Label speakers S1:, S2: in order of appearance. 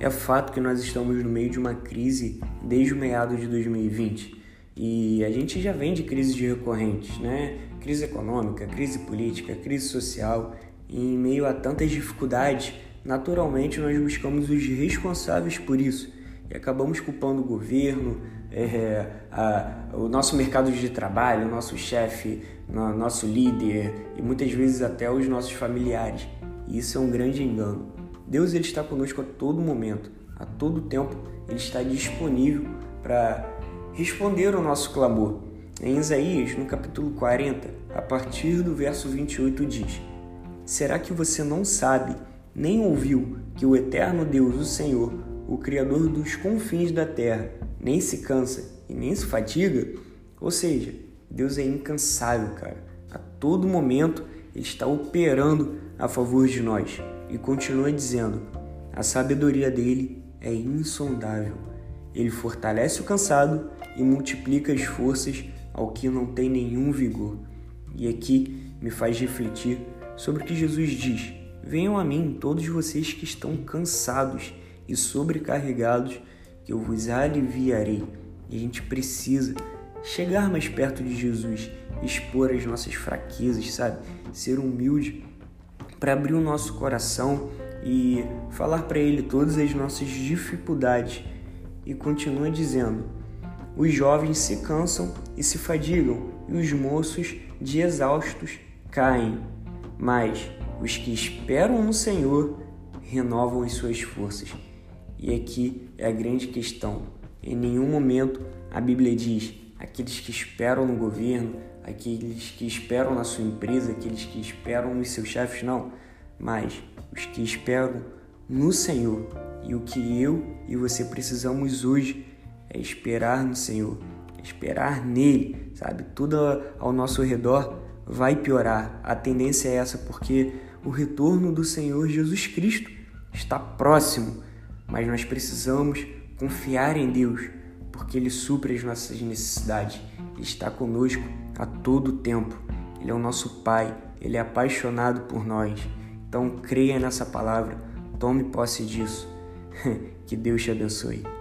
S1: É fato que nós estamos no meio de uma crise desde o meado de 2020 e a gente já vem de crises recorrentes, né? Crise econômica, crise política, crise social. E em meio a tantas dificuldades, naturalmente nós buscamos os responsáveis por isso e acabamos culpando o governo, é, a, o nosso mercado de trabalho, o nosso chefe, no, nosso líder e muitas vezes até os nossos familiares. E isso é um grande engano. Deus ele está conosco a todo momento, a todo tempo, ele está disponível para responder ao nosso clamor. Em Isaías, no capítulo 40, a partir do verso 28 diz: Será que você não sabe, nem ouviu que o eterno Deus, o Senhor, o criador dos confins da terra, nem se cansa e nem se fatiga? Ou seja, Deus é incansável, cara. A todo momento ele está operando a favor de nós e continua dizendo: a sabedoria dele é insondável. Ele fortalece o cansado e multiplica as forças ao que não tem nenhum vigor. E aqui me faz refletir sobre o que Jesus diz: Venham a mim todos vocês que estão cansados e sobrecarregados, que eu vos aliviarei. E a gente precisa chegar mais perto de Jesus, expor as nossas fraquezas, sabe? Ser humilde para abrir o nosso coração e falar para Ele todas as nossas dificuldades. E continua dizendo: os jovens se cansam e se fadigam, e os moços, de exaustos, caem. Mas os que esperam no Senhor renovam as suas forças. E aqui é a grande questão. Em nenhum momento a Bíblia diz aqueles que esperam no governo, aqueles que esperam na sua empresa, aqueles que esperam nos seus chefes, não, mas os que esperam no Senhor. E o que eu e você precisamos hoje é esperar no Senhor, é esperar nele, sabe? Tudo ao nosso redor vai piorar. A tendência é essa porque o retorno do Senhor Jesus Cristo está próximo, mas nós precisamos confiar em Deus, porque Ele supre as nossas necessidades. Ele está conosco a todo tempo. Ele é o nosso Pai, Ele é apaixonado por nós. Então creia nessa palavra, tome posse disso. que Deus te abençoe.